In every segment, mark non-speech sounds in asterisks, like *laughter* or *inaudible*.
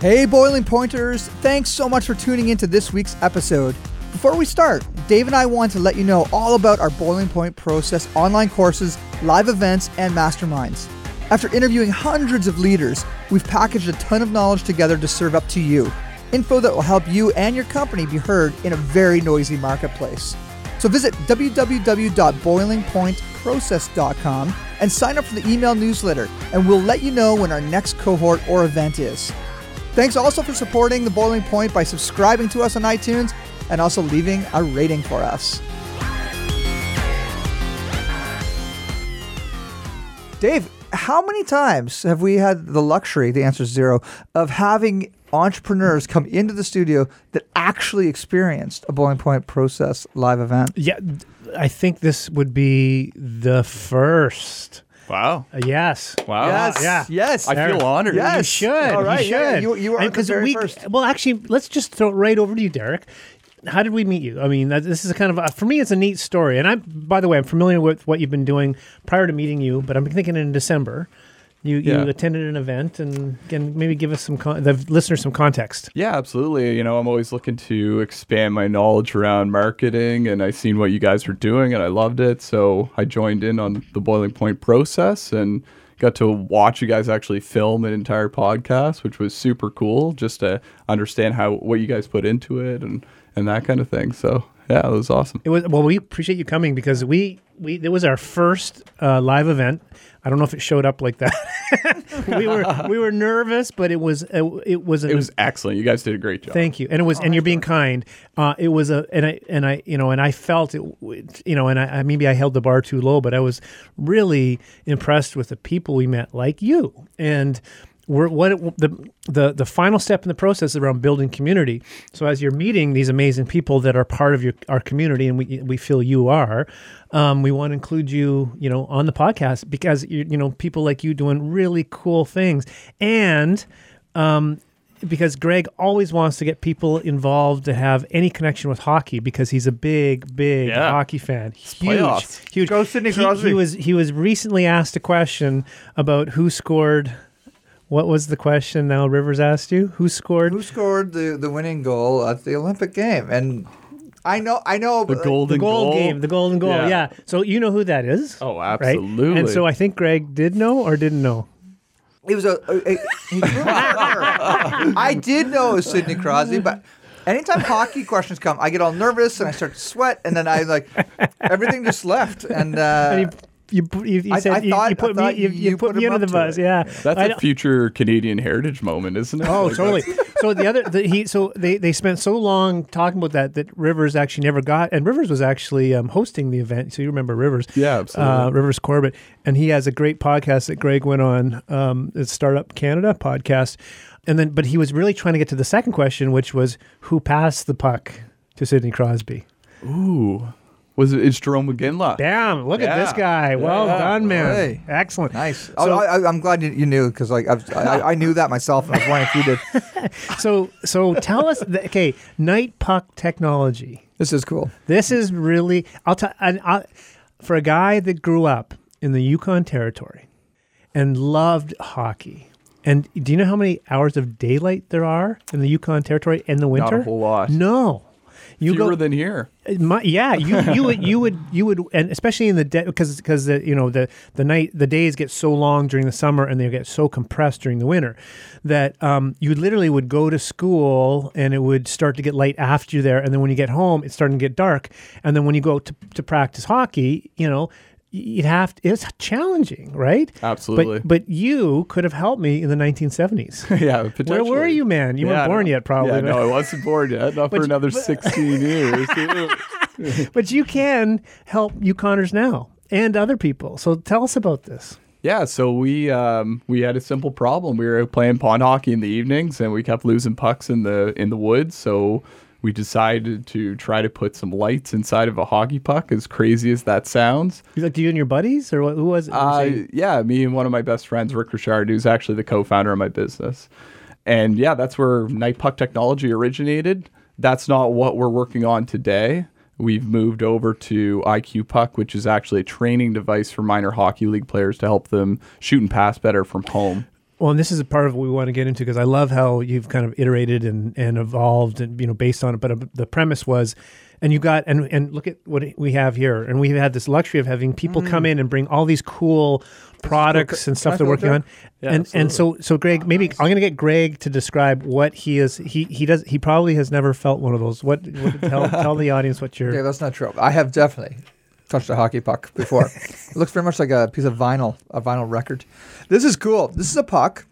Hey, Boiling Pointers! Thanks so much for tuning into this week's episode. Before we start, Dave and I want to let you know all about our Boiling Point process online courses, live events, and masterminds. After interviewing hundreds of leaders, we've packaged a ton of knowledge together to serve up to you. Info that will help you and your company be heard in a very noisy marketplace. So visit www.boilingpointprocess.com and sign up for the email newsletter, and we'll let you know when our next cohort or event is. Thanks also for supporting The Boiling Point by subscribing to us on iTunes and also leaving a rating for us. Dave, how many times have we had the luxury, the answer is zero, of having entrepreneurs come into the studio that actually experienced a Boiling Point process live event? Yeah, I think this would be the first. Wow. Uh, yes. Wow. Yes. yeah. Yes. I feel honored. Yes. You should. All right. You yeah, should. You, you were And the very we, first. Well, actually, let's just throw it right over to you, Derek. How did we meet you? I mean, this is a kind of a, for me, it's a neat story. And I, by the way, I'm familiar with what you've been doing prior to meeting you, but I'm thinking in December, you Yeah. you attended an event and can maybe give us some con- the listeners some context. Yeah, absolutely. You know, I'm always looking to expand my knowledge around marketing, and I seen what you guys were doing, and I loved it. So I joined in on the boiling point process and got to watch you guys actually film an entire podcast, which was super cool, just to understand how what you guys put into it and and that kind of thing. So yeah, it was awesome. It was well. We appreciate you coming because we we it was our first uh, live event. I don't know if it showed up like that. *laughs* we were we were nervous, but it was uh, it was an, It was excellent. You guys did a great job. Thank you, and it was, and you're being kind. Uh, it was a, and I, and I, you know, and I felt it, you know, and I maybe I held the bar too low, but I was really impressed with the people we met, like you, and we're what it, the the the final step in the process is around building community. So as you're meeting these amazing people that are part of your our community, and we we feel you are, um, we want to include you, you know, on the podcast because you you know people like you doing really cool things and. Um, because Greg always wants to get people involved to have any connection with hockey because he's a big, big Yeah. hockey fan. Huge, playoffs. huge. Go Sidney He- Crosby. He, was he was recently asked a question about who scored. What was the question? Now Rivers asked you who scored. Who scored the, the winning goal at the Olympic game? And I know, I know. the but, golden the gold goal. game, the golden goal. Yeah. Yeah. So you know who that is. Oh, right? absolutely. And so I think Greg did know or didn't know. It was a. a, a he threw me off. I did know it was Sidney Crosby, but anytime hockey questions come, I get all nervous and I start to sweat, and then I like everything just left. And, uh, And you, you, you, you I- said I you, thought- you put I me you, you you put put me him under the up to bus. it. Yeah, That's I a future Canadian heritage moment, isn't it? Oh, Like, totally. *laughs* so the other, the, he, so they, they spent so long talking about that that Rivers actually never got, and Rivers was actually um, hosting the event. So you remember Rivers, Yeah, absolutely. uh, Rivers Corbett, and he has a great podcast that Greg went on, um, it's Startup Canada podcast, and then but he was really trying to get to the second question, which was who passed the puck to Sidney Crosby. Ooh. Was it? It's Jarome Iginla. Damn! Look at this Yeah. guy. Well Yeah. done, man. Hey. Excellent. nice. So- oh, I, I'm glad you, you knew because like I've, I, I knew that myself, and I was wondering if you did. *laughs* So so tell us, the, okay, night puck technology. This is cool. This is really I'll tell and I, for a guy that grew up in the Yukon Territory and loved hockey. And do you know how many hours of daylight there are in the Yukon Territory in the Not winter? a whole lot. No. You Fewer go than here. my, yeah, you you would you would you would and especially in the day because because the you know the the night the days get so long during the summer and they get so compressed during the winter that um, you literally would go to school and it would start to get light after you there and then when you get home it's starting to get dark and then when you go to to practice hockey you know you'd have to, it's challenging right Absolutely. but but you could have helped me in the 1970s *laughs* yeah, potentially. where were you man you Yeah, weren't born no. yet probably Yeah, but- no, I wasn't born yet. Not *laughs* for But- another 16 years. *laughs* but you can help Yukoners now and other people. So tell us about this. Yeah, so we um, we had a simple problem. We were playing pond hockey in the evenings, and we kept losing pucks in the in the woods. So we decided to try to put some lights inside of a hockey puck. As crazy as that sounds, He's like, do you and your buddies, or what, who was it? uh, yeah, me and one of my best friends, Rick Richard, who's actually the co-founder of my business, and yeah, that's where Night Puck technology originated. That's not what we're working on today. We've moved over to IQ Puck, which is actually a training device for minor hockey league players to help them shoot and pass better from home. Well, and this is a part of what we want to get into because I love how you've kind of iterated and, and evolved and you know based on it. But uh, the premise was, and you got and and look at what we have here, and we've had this luxury of having people come in and bring all these cool products and stuff they're working on. Yeah, and and so so Greg, maybe I'm going to get Greg to describe what he is. He he does he probably has never felt one of those. What, what tell *laughs* tell the audience what you're. Yeah, that's not true. I have definitely touched a hockey puck before. *laughs* it looks very much like a piece of vinyl, a vinyl record. This is cool. This is a puck.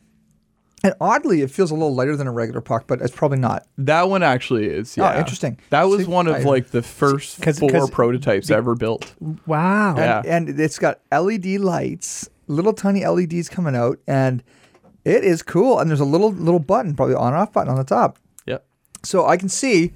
And oddly, it feels a little lighter than a regular puck, but it's probably not. That one actually is. Oh, Yeah. interesting. That was See, one of I- like the first 'Cause- four 'cause prototypes ever built. Wow. Yeah. And it's got LED lights, little tiny LEDs coming out, and it is cool. And there's a little little button, probably on and off button on the top. Yep. So I can see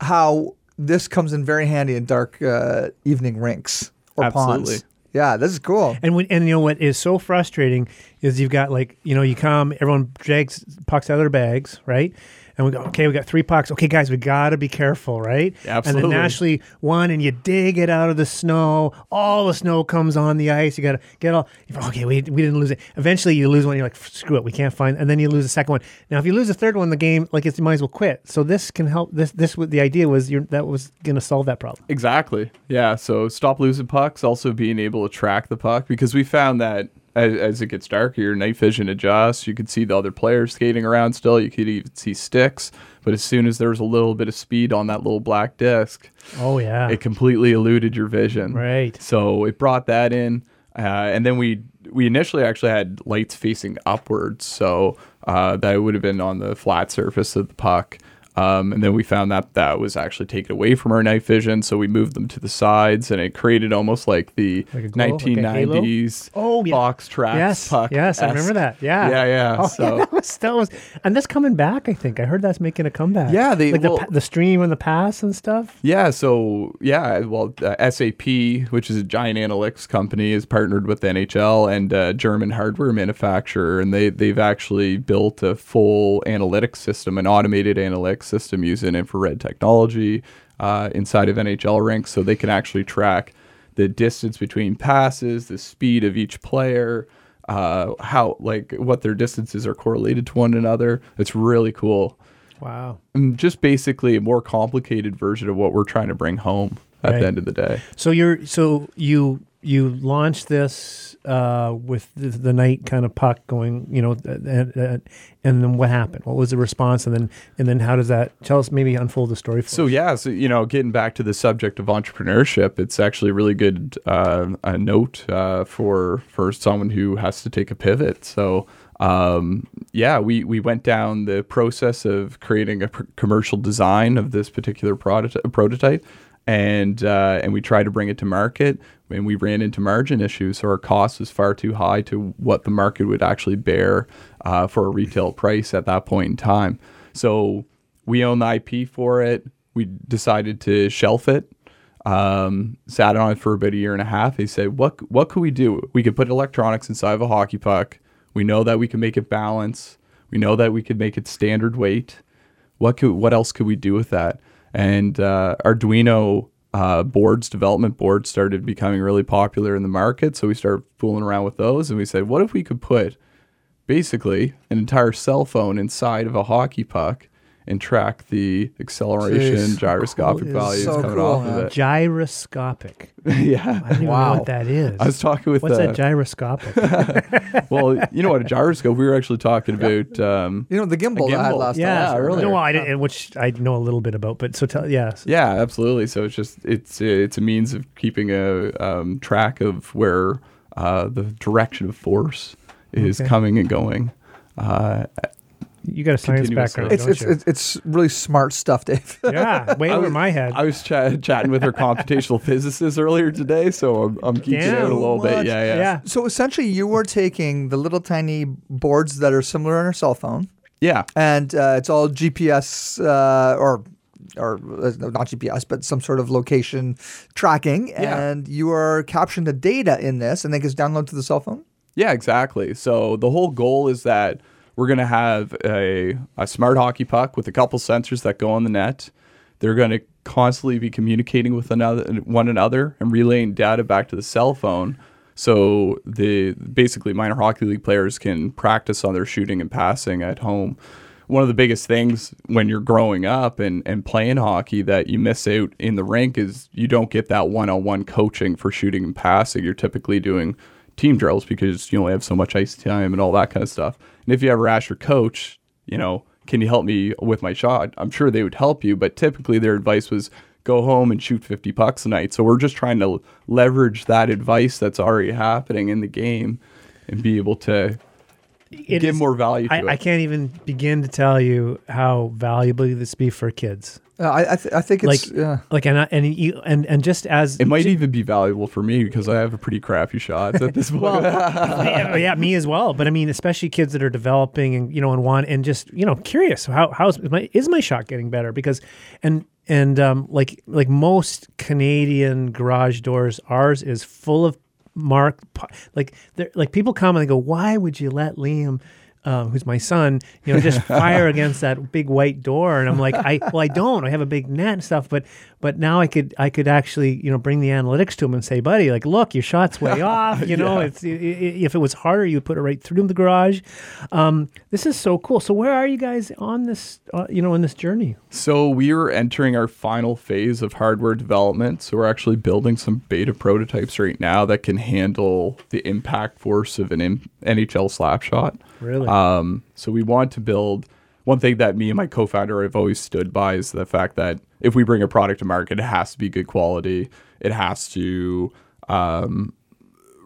how this comes in very handy in dark uh, evening rinks or Absolutely. ponds. Yeah, this is cool. And when, and you know what is so frustrating is you've got like you know you come everyone drags pucks out of their bags right and we go okay we got three pucks okay guys we gotta be careful right Absolutely. and then naturally one and you dig it out of the snow all the snow comes on the ice you gotta get all okay we, we didn't lose it eventually you lose one you're like screw it we can't find and then you lose the second one now if you lose the third one the game like it's, you might as well quit so this can help this this the idea was you're, that was gonna solve that problem Exactly. Yeah. So stop losing pucks. Also being able to track the puck because we found that as, as it gets darker, your night vision adjusts. You could see the other players skating around still. You could even see sticks. But as soon as there was a little bit of speed on that little black disc, oh yeah it completely eluded your vision. Right. So it brought that in, uh, and then we we initially actually had lights facing upwards, so uh, that would have been on the flat surface of the puck. Um, and then we found that that was actually taken away from our night vision, so we moved them to the sides, and it created almost like the Like glow, like 1990s Oh, yeah. FoxTrax yes puck. yes I remember that yeah Yeah, yeah. Oh, so *laughs* that was that was, and that's coming back. I think I heard that's making a comeback. Yeah, they- like well- the, the stream and the pass and stuff. Yeah, so yeah, well, uh, SAP, which is a giant analytics company, is partnered with the NHL and a German hardware manufacturer, and they they've actually built a full analytics system, an automated analytics system using infrared technology uh, inside of NHL rinks, so they can actually track the distance between passes, the speed of each player. Uh, how like what their distances are correlated to one another. It's really cool. Wow. Mm, just basically a more complicated version of what we're trying to bring home at Right. the end of the day. So you're so you you launched this uh, with the, the night kind of puck going, you know, and, and, and then what happened? What was the response? And then and then how does that tell us? Maybe unfold the story for So us. yeah, so you know, getting back to the subject of entrepreneurship, it's actually a really good uh, a note uh, for for someone who has to take a pivot. So um, yeah, we we went down the process of creating a pr- commercial design of this particular prototype prototype. And uh, and we tried to bring it to market, and we ran into margin issues. So our cost was far too high to what the market would actually bear uh, for a retail price at that point in time. So we own the IP for it. We decided to shelf it. Um, sat on it for about a year and a half. They said, "What what could we do? We could put electronics inside of a hockey puck. We know that we can make it balance. We know that we could make it standard weight. What could what else could we do with that?" And uh, Arduino uh, boards, development boards, started becoming really popular in the market. So we started fooling around with those, and we said, "What if we could put basically an entire cell phone inside of a hockey puck and track the acceleration, Jeez. gyroscopic Cool. values So coming cool, off man. of it. Gyroscopic. *laughs* yeah. I don't even know Wow. what that is. I was talking with What's uh, that gyroscopic? *laughs* well, you know what a gyroscope. We were actually talking about. Um, You know the gimbal, I had gimbal. last yeah, time. Yeah, earlier. No, I didn't, which I know a little bit about. But so tell, yes. yeah, absolutely. So it's just it's it's a means of keeping a um, track of where uh, the direction of force is Okay. coming and going. Uh, You got a science background, It's don't it's, you? it's it's really smart stuff, Dave. *laughs* yeah, way over was- my head. I was chat chatting with her computational *laughs* physicist earlier today, so I'm, I'm geeking Damn. out a little What? bit. Yeah, yeah, yeah. so essentially, you were taking the little tiny boards that are similar on our cell phone, yeah. and uh, it's all GPS uh, or or uh, not GPS, but some sort of location tracking, Yeah. and you are capturing the data in this, and then it gets downloaded to the cell phone. Yeah, exactly. So the whole goal is that we're going to have a, a smart hockey puck with a couple sensors that go on the net. They're going to constantly be communicating with another, one another and relaying data back to the cell phone. So the basically minor hockey league players can practice on their shooting and passing at home. One of the biggest things when you're growing up and, and playing hockey that you miss out in the rink is you don't get that one-on-one coaching for shooting and passing. You're typically doing team drills because you only have so much ice time and all that kind of stuff. And if you ever ask your coach, you know, can you help me with my shot? I'm sure they would help you, but typically their advice was go home and shoot 50 pucks a night. So we're just trying to leverage that advice that's already happening in the game and be able to give is- more value to I, it. I can't even begin to tell you how valuable this be for kids. Uh, I I, th- I think it's Like, yeah. like, and and and and just as it might even be valuable for me because I have a pretty crappy shot at this *laughs* point. well, *laughs* yeah, yeah, me as well. But I mean, especially kids that are developing and you know and want and just you know curious how how is my is my shot getting better because and and um like like most Canadian garage doors, ours is full of marked po- like like people come and they go, why would you let Liam? Um, who's my son? You know, just *laughs* fire against that big white door, and I'm like, I well, I don't. I have a big net and stuff, but but now I could I could actually you know bring the analytics to him and say, buddy, like, look, your shot's way *laughs* off. You know, it's i- i- if it was harder, you would put it right through the garage. Um, this is so cool. So where are you guys on this? Uh, you know, in this journey? So we are entering our final phase of hardware development. So we're actually building some beta prototypes right now that can handle the impact force of an M- NHL slap shot. Really? Um, so we want to build one thing that me and my co-founder have always stood by is the fact that if we bring a product to market, it has to be good quality. It has to um,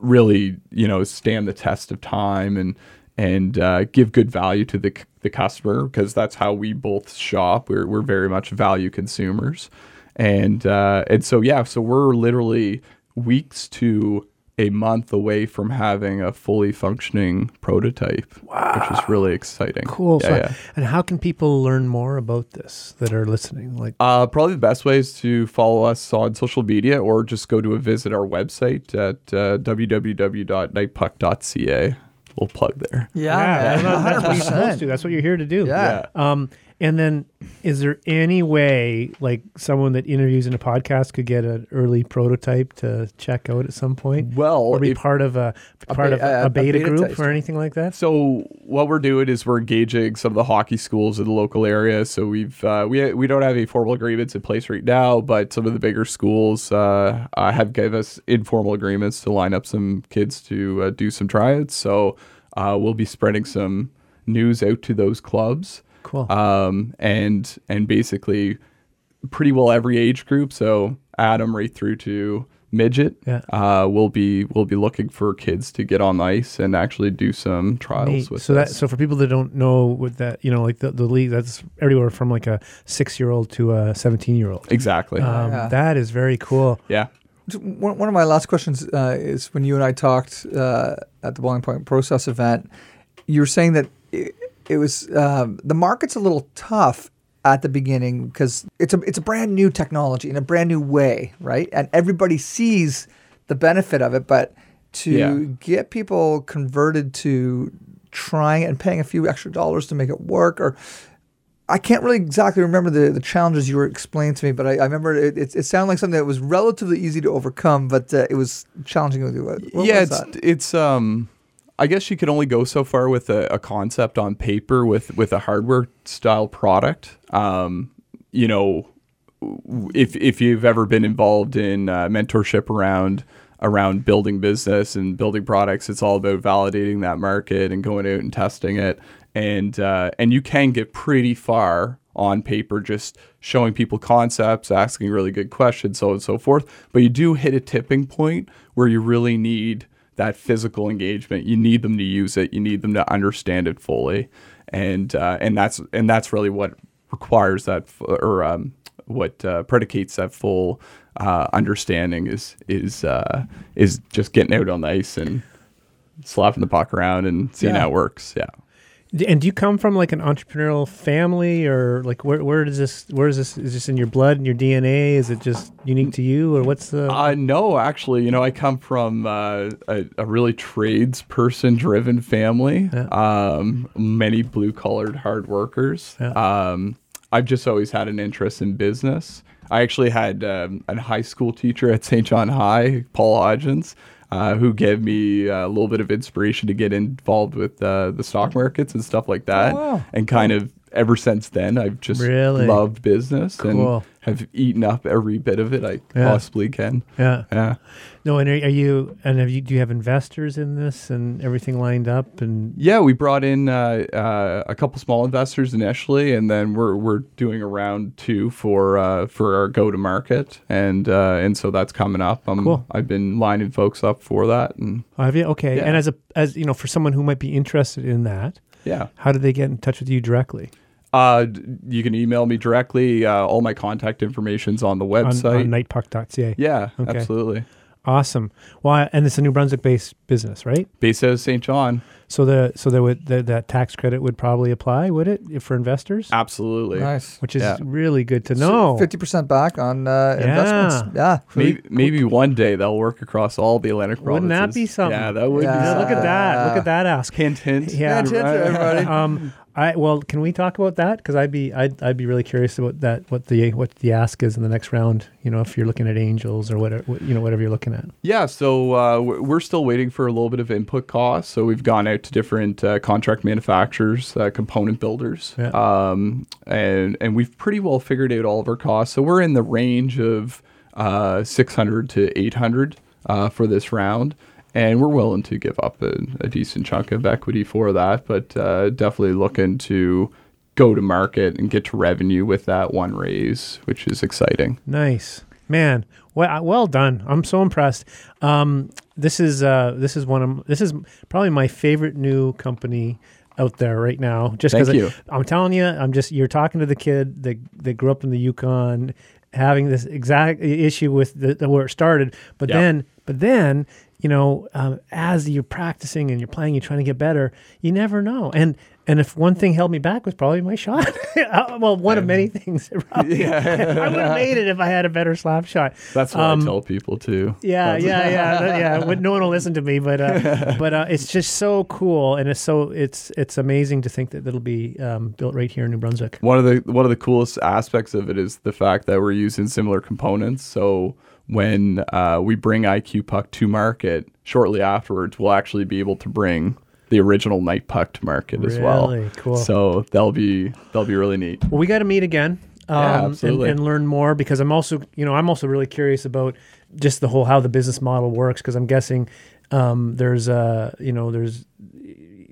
really, you know, stand the test of time and and uh, give good value to the the customer because that's how we both shop. We're we're very much value consumers, and uh, and so yeah, so we're literally weeks to a month away from having a fully functioning prototype, which is really exciting. Cool. Yeah, so, yeah. And how can people learn more about this that are listening? Like, Uh, probably the best way is to follow us on social media or just go to a visit our website at uh, www.nightpuck.ca. We'll plug there. Yeah, that's what you're supposed 100%. to. That's what you're here to do. Yeah. Um, and then, is there any way, like someone that interviews in a podcast, could get an early prototype to check out at some point, Well, or be if- part of a part be- of a, a- a a beta, beta group or anything like that? So what we're doing is we're engaging some of the hockey schools in the local area. So we've uh, we we don't have any formal agreements in place right now, but some of the bigger schools uh, uh, have gave us informal agreements to line up some kids to uh, do some tryouts. So uh, we'll be spreading some news out to those clubs. Cool. Um, and and basically pretty well every age group. So Atom right through to midget. Yeah. Uh, we'll be we'll be looking for kids to get on the ice and actually do some trials Neat. with so that so for people that don't know what that you know like the, the league that's everywhere from like a six year old to a seventeen year old. exactly. Um, Yeah. That is very cool. yeah. One, one of my last questions uh, is when you and I talked uh, at the Boiling Point Process event, you were saying that it, it was um, the market's a little tough at the beginning because it's a it's a brand new technology in a brand new way, right? And everybody sees the benefit of it, but to Yeah. get people converted to trying and paying a few extra dollars to make it work or I can't really exactly remember the, the challenges you were explaining to me, but I, I remember it, it, it sounded like something that was relatively easy to overcome, but uh, it was challenging with you. What, what yeah, was it's that? it's um I guess you could only go so far with a, a concept on paper with with a hardware style product. Um, you know, if if you've ever been involved in uh, mentorship around around building business and building products, it's all about validating that market and going out and testing it. And uh, and you can get pretty far on paper just showing people concepts, asking really good questions, so on and so forth. But you do hit a tipping point where you really need that physical engagement. You need them to use it. You need them to understand it fully. and uh, and that's and that's really what requires that f- or um, what uh, predicates that full uh, understanding is is uh, is just getting out on the ice and slapping the puck around and seeing Yeah. how it works. Yeah. And do you come from like an entrepreneurial family, or like where where does this where is this is this in your blood and your DNA? Is it just unique to you, or what's the? Uh, no, actually, you know, I come from uh, a, a really tradesperson driven family. Yeah. Um, many blue collared hard workers. Yeah. Um, I've just always had an interest in business. I actually had um, a high school teacher at St. John High, Paul Hodgins, uh, who gave me a little bit of inspiration to get involved with uh, the stock markets and stuff like that. Oh, wow. And kind of ever since then, I've just Really? loved business Cool. and have eaten up every bit of it I Yeah. possibly can. yeah. Yeah. No, and are, are you and have you do you have investors in this and everything lined up and Yeah, we brought in uh, uh, a couple small investors initially, and then we're we're doing a round two for uh, for our go to market, and uh, and so that's coming up. Um, Cool. I've been lining folks up for that, and Oh, have you okay? Yeah. And as a as you know, for someone who might be interested in that, yeah, how do they get in touch with you directly uh, you can email me directly. Uh, all my contact information's on the on, website. on nightpuck.ca? yeah, Okay. absolutely. Awesome. Well, and it's a New Brunswick-based business, right? Based out of St. John, So the so there would the, that tax credit would probably apply, would it, if for investors? absolutely. Nice. Which is Yeah. really good to know. Fifty percent back on uh, Yeah. investments. Yeah. Maybe maybe one day they'll work across all the Atlantic provinces. Wouldn't that be something? Yeah, that would Yeah. be. Yeah, look at that! Look at that ask. Hint, hint. Yeah. Hint, hint, everybody. um, I well, can we talk about that? Because I'd be I'd, I'd be really curious about that. What the what the ask is in the next round. You know, if you're looking at angels or whatever, what- you know, whatever you're looking at. Yeah, so uh, we're still waiting for a little bit of input costs. So we've gone out to different uh, contract manufacturers, uh, component builders, Yeah. um, and and we've pretty well figured out all of our costs. So we're in the range of uh, 600 to 800 uh, for this round, and we're willing to give up a, a decent chunk of equity for that. But uh, definitely looking to go to market and get to revenue with that one raise, which is exciting. Nice, man. Well, well done. I'm so impressed. Um, this is uh, this is one of this is probably my favorite new company out there right now. Just Thank because you. I'm telling you, I'm just you're talking to the kid that that grew up in the Yukon, having this exact issue with the, the where it started, but Yeah. then but then you know um, as you're practicing and you're playing, you're trying to get better. You never know, and and if one thing held me back was probably my shot. *laughs* Uh, well, one of many things. Probably. *laughs* *laughs* I would have made it if I had a better slap shot. That's what Um, I tell people too. Yeah, That's- yeah, yeah, yeah. But no one will listen to me, but uh, but uh, it's just so cool, and it's so it's it's amazing to think that it'll be um, built right here in New Brunswick. one of the one of the coolest aspects of it is the fact that we're using similar components. So when uh, we bring IQ Puck to market, shortly afterwards, we'll actually be able to bring the original Night Puck to market as well. Really? Cool. So that'll be that'll be really neat. Well, we got to meet again. Um, Yeah, and, absolutely. and learn more because I'm also, you know, I'm also really curious about just the whole how the business model works because I'm guessing um, there's, uh, you know, there's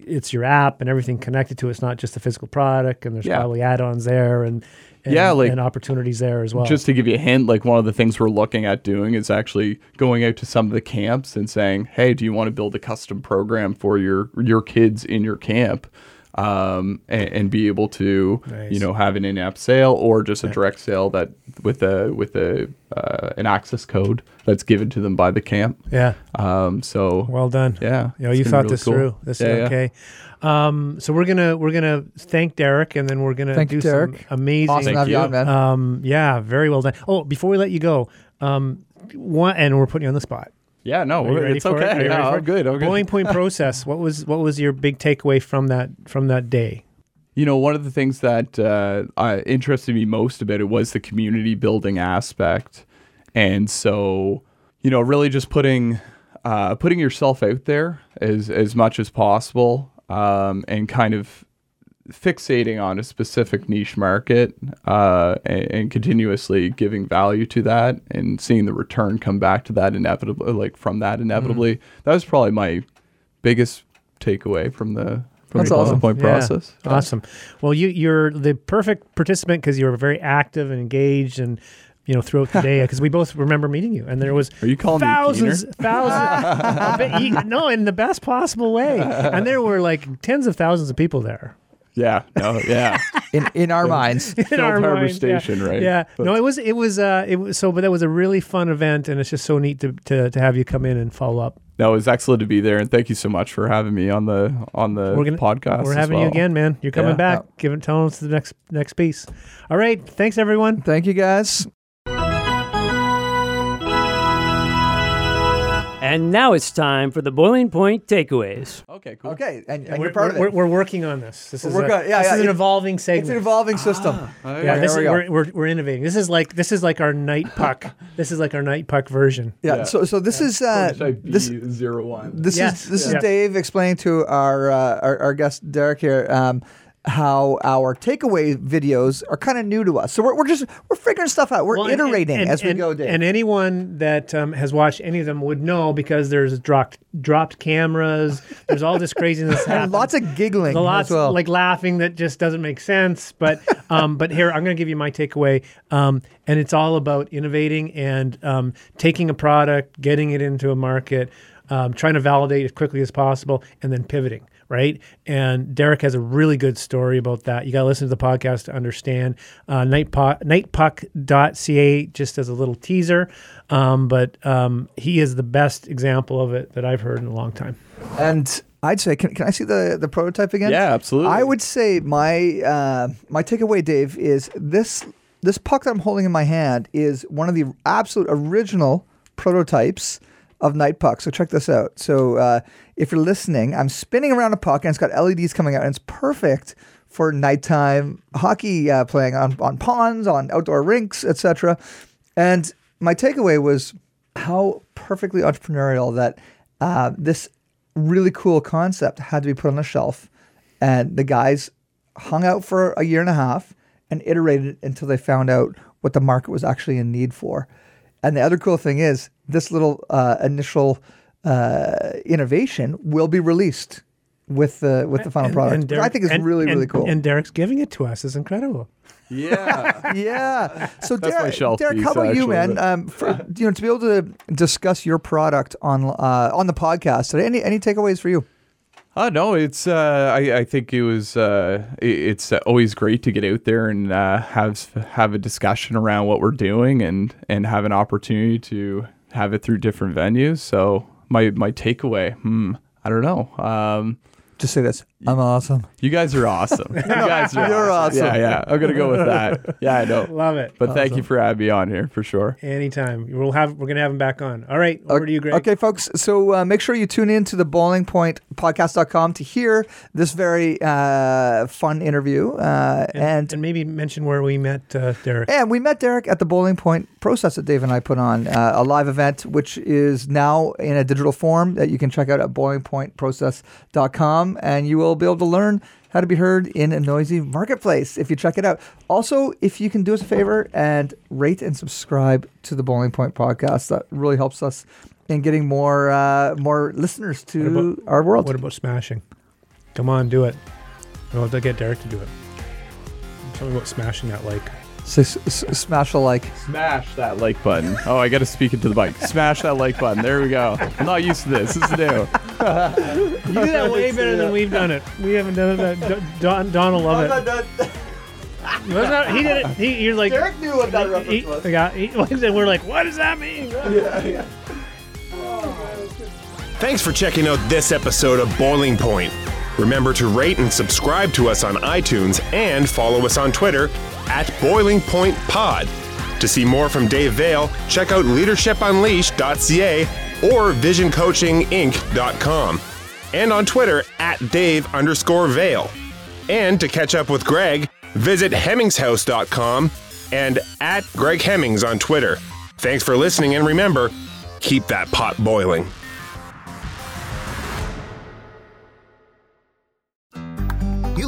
it's your app and everything connected to it. It's not just the physical product, and there's Yeah. probably add-ons there and, and Yeah, like- and opportunities there as well. Just to give you a hint, like one of the things we're looking at doing is actually going out to some of the camps and saying, "Hey, do you want to build a custom program for your your kids in your camp?" Um, and, and be able to, Nice. you know, have an in-app sale or just a direct sale that with a with a uh, an access code that's given to them by the camp. yeah. Um, so Well done. yeah, You know, you thought really this cool. through. This Yeah, is yeah. okay. Um, so we're gonna we're gonna thank Derek, and then we're gonna Thank do you, some Derek. amazing. Awesome to Thank have you you. on, man. Um, yeah, very well done. Oh, before we let you go, um, one, and we're putting you on the spot. Yeah, no, Are you ready it's for okay. it? Are you Yeah, ready for I'm good. I'm good. Boiling point *laughs* process. What was what was your big takeaway from that from that day? You know, one of the things that uh, uh, interested me most about it was the community building aspect, and so you know, really just putting uh, putting yourself out there as as much as possible, um, and kind of fixating on a specific niche market uh, and, and continuously giving value to that and seeing the return come back to that inevitably like from that inevitably that was probably my biggest takeaway from the from That's the awesome. point Yeah. process Awesome. Well, you you're the perfect participant because you were very active and engaged and. You know, throughout the day, *laughs* because we both remember meeting you, and there was Are you calling me a thousands, keener? thousands. I bet you- no, in the best possible way. And there were like tens of thousands of people there. Yeah, no, yeah. *laughs* in in our minds. *laughs* in Field our Harbor mind, yeah. Station, right? Yeah. But- no, it was it was uh it was so but that was a really fun event and it's just so neat to to, to have you come in and follow up. No, it was excellent to be there, and thank you so much for having me on the on the We're gonna podcast. We're as having you again, man. You're coming Yeah. back. Yeah. Give it telling us the next next piece. All right. Thanks everyone. Thank you guys. And now it's time for the boiling point takeaways. Okay, cool. Okay, and, and we're, you're part of we're, we're working on this. This is We're a, working on- yeah, this yeah, is an evolving segment. it's an evolving system. Oh, yeah, this there is, we go. we're, we're, we're innovating. This is like this is like our night *laughs* puck. this is like our night puck version. Yeah. Yeah. So so this is uh, Should this zero one? this Yes, is this yeah. is Dave explaining to our uh, our, our guest Derek here um, how our takeaway videos are kind of new to us. So we're, we're just we're figuring stuff out. We're Well, iterating and- as we and- go. Dave. And anyone that um, has watched any of them would know because there's dropped dropped cameras. There's all this craziness *laughs* And lots of giggling The lots well. like laughing that just doesn't make sense. But um, but here I'm going to give you my takeaway, um, and it's all about innovating and um, taking a product, getting it into a market, um, trying to validate as quickly as possible, and then pivoting. Right, and Derek has a really good story about that. You got to listen to the podcast to understand. Uh, nightpuck, nightpuck.ca just as a little teaser, um, but um, he is the best example of it that I've heard in a long time. And I'd say, can, can I see the, the prototype again? Yeah, absolutely. I would say my uh, my takeaway, Dave, is this this puck that I'm holding in my hand is one of the absolute original prototypes of Night Puck. So check this out. So uh, if you're listening, I'm spinning around a puck and it's got LEDs coming out, and it's perfect for nighttime hockey uh, playing on on ponds, on outdoor rinks, etc. And my takeaway was how perfectly entrepreneurial that uh, this really cool concept had to be put on a shelf, and the guys hung out for a year and a half and iterated until they found out what the market was actually in need for. And the other cool thing is this little uh, initial uh, innovation will be released with the with the final product. which I think it's and- really and- really cool. And Derek's giving it to us is incredible. Yeah. *laughs* yeah. So Derek, shelf Derek how piece, about you, man? but- Um, for, you know, to be able to discuss your product on uh, on the podcast today. Any any takeaways for you? Oh no, it's. Uh, I I think it was. Uh, it- it's uh, always great to get out there and uh, have have a discussion around what we're doing and and have an opportunity to have it through different venues. So my my takeaway. Hmm. I don't know. Um, Just say this. I'm awesome. you guys are awesome. *laughs* You guys are You're awesome. Yeah, yeah. I'm gonna go with that. *laughs* Yeah, I know. Love it. But thank you for having me on here for sure. Anytime. We'll have we're gonna have him back on. All right. Over to you, Greg. Okay, folks. So uh, make sure you tune in to the Boiling Point podcast.com to hear this very uh, fun interview. Uh, and, And maybe mention where we met uh, Derek. and we met Derek at the Boiling Point process that Dave and I put on, uh, a live event, which is now in a digital form that you can check out at boilingpointprocess.com. And you will be able to learn how to be heard in a noisy marketplace if you check it out. Also, if you can do us a favor and rate and subscribe to the Boiling Point podcast, that really helps us in getting more uh, more listeners to about- our world. What about smashing? Come on, do it. Well, to get Derek to do it. Tell me about smashing that like. So, s- s- smash a like. Smash that like button. Oh, I got to speak into the mic. Smash that like button. There we go. I'm not used to this. This is new. *laughs* You do that way better than we've done it. We haven't done it. That. Don, Don will love it. Was not, he did it. He, you're like. Derek knew what that he- reference was. the guy- he- *laughs* and we're like, what does that mean? Thanks for checking out this episode of Boiling Point. Remember to rate and subscribe to us on iTunes and follow us on Twitter at Boiling Point Pod. To see more from Dave Vale, check out leadershipunleashed.ca or visioncoachinginc.com. And on Twitter at Dave underscore Vale. And to catch up with Greg, visit hemmingshouse.com and at Greg Hemmings on Twitter. Thanks for listening and remember, keep that pot boiling.